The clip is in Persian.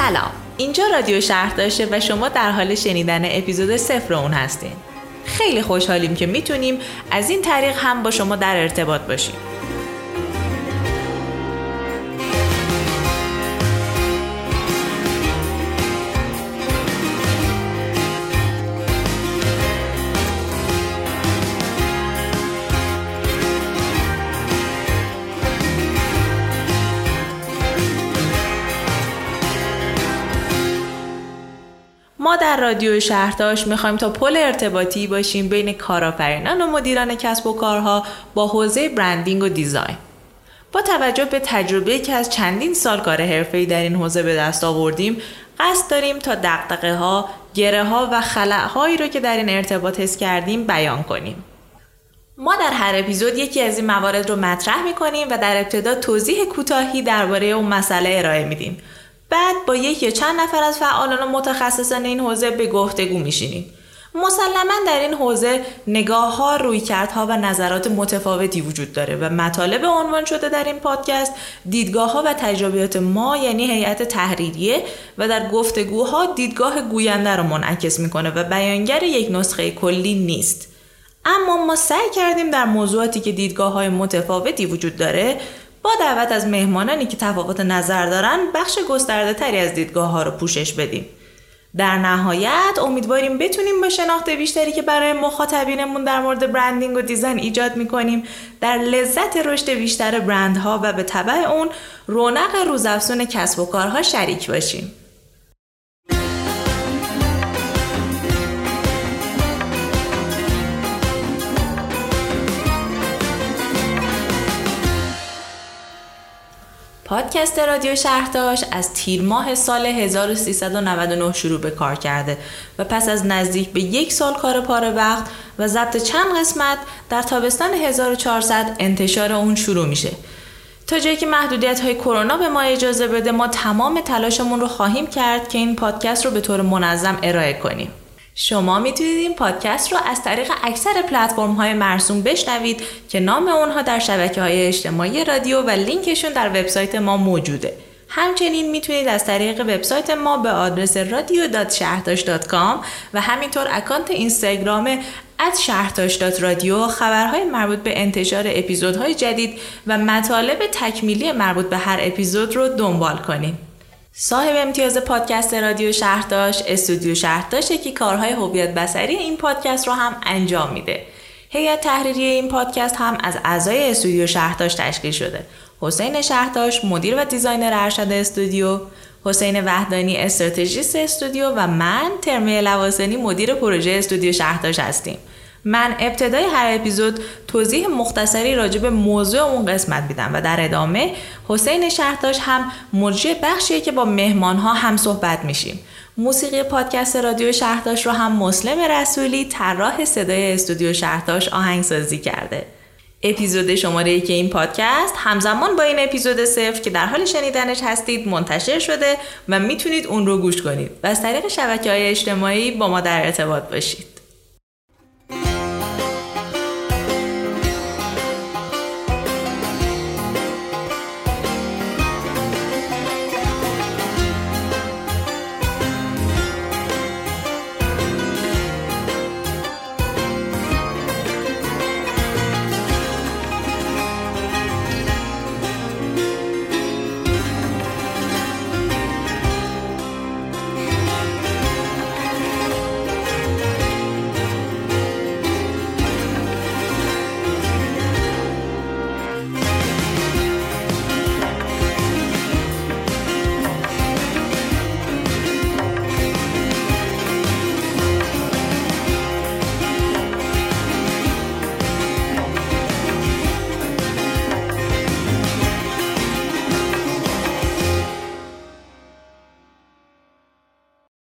سلام. اینجا رادیو شهر داشته و شما در حال شنیدن اپیزود صفر اون هستین. خیلی خوشحالیم که می‌تونیم از این طریق هم با شما در ارتباط باشیم. در رادیو شهرداش می‌خوایم تا پل ارتباطی باشیم بین کارآفرینان و مدیران کسب و کارها با حوزه برندینگ و دیزاین. با توجه به تجربه که از چندین سال کار حرفه‌ای در این حوزه به دست آوردیم، قصد داریم تا دقدقه ها، گره ها و خلع هایی رو که در این ارتباط حس کردیم بیان کنیم. ما در هر اپیزود یکی از این موارد رو مطرح می‌کنیم و در ابتدا توضیح کوتاهی درباره اون مسئله ارائه میدیم بعد با یک یا چند نفر از فعالان و متخصصان این حوزه به گفتگو میشینیم. مسلما در این حوزه نگاه ها، رویکردها و نظرات متفاوتی وجود داره و مطالب عنوان شده در این پادکست دیدگاه ها و تجربیات ما یعنی هیئت تحریریه و در گفتگوها دیدگاه گوینده رو منعکس می‌کنه و بیانگر یک نسخه کلی نیست. اما ما سعی کردیم در موضوعاتی که دیدگاه های متفاوتی وجود داره با دعوت از مهمانانی که تفاوت نظر دارن بخش گسترده تری از دیدگاه ها رو پوشش بدیم. در نهایت امیدواریم بتونیم با شناخت بیشتری که برای مخاطبینمون در مورد برندینگ و دیزاین ایجاد می‌کنیم در لذت رشد بیشتر برندها و به طبع اون رونق روزافزون کسب و کارها شریک باشیم. پادکست رادیو شهرداش از تیر ماه سال 1399 شروع به کار کرده و پس از نزدیک به یک سال کار پاره وقت و ضبط چند قسمت در تابستان 1400 انتشار اون شروع میشه. تا جایی که محدودیت های کرونا به ما اجازه بده ما تمام تلاشمون رو خواهیم کرد که این پادکست رو به طور منظم ارائه کنیم. شما می‌تونید این پادکست رو از طریق اکثر پلتفرم های مرسوم بشنوید که نام اونها در شبکه های اجتماعی رادیو و لینکشون در وبسایت ما موجوده. همچنین می‌تونید از طریق وبسایت ما به آدرس radio.shahrdash.com و همینطور اکانت اینستاگرام از خبرهای مربوط به انتشار اپیزودهای جدید و مطالب تکمیلی مربوط به هر اپیزود رو دنبال کنید. صاحب امتیاز پادکست رادیو شهرداش استودیو شهرداشه که کارهای هویت بسری این پادکست رو هم انجام میده. هیئت تحریری این پادکست هم از اعضای استودیو شهرداش تشکیل شده. حسین شهرداش مدیر و designer ارشد استودیو. حسین وحدانی استراتژیست استودیو. و من ترمه لواسانی مدیر پروژه استودیو شهرداش هستیم. من ابتدای هر اپیزود توضیح مختصری راجع به موضوع اون قسمت میدم و در ادامه حسین شهرداش هم مجری بخشیه که با مهمان ها هم صحبت میشیم. موسیقی پادکست رادیو شهرداش رو هم مسلم رسولی طراح صدای استودیو شهرداش آهنگسازی کرده. اپیزود شماره که این پادکست همزمان با این اپیزود صفر که در حال شنیدنش هستید منتشر شده و می‌تونید اون رو گوش کنید و از طریق شبکه های اجتماعی با ما در ارتباط باشید.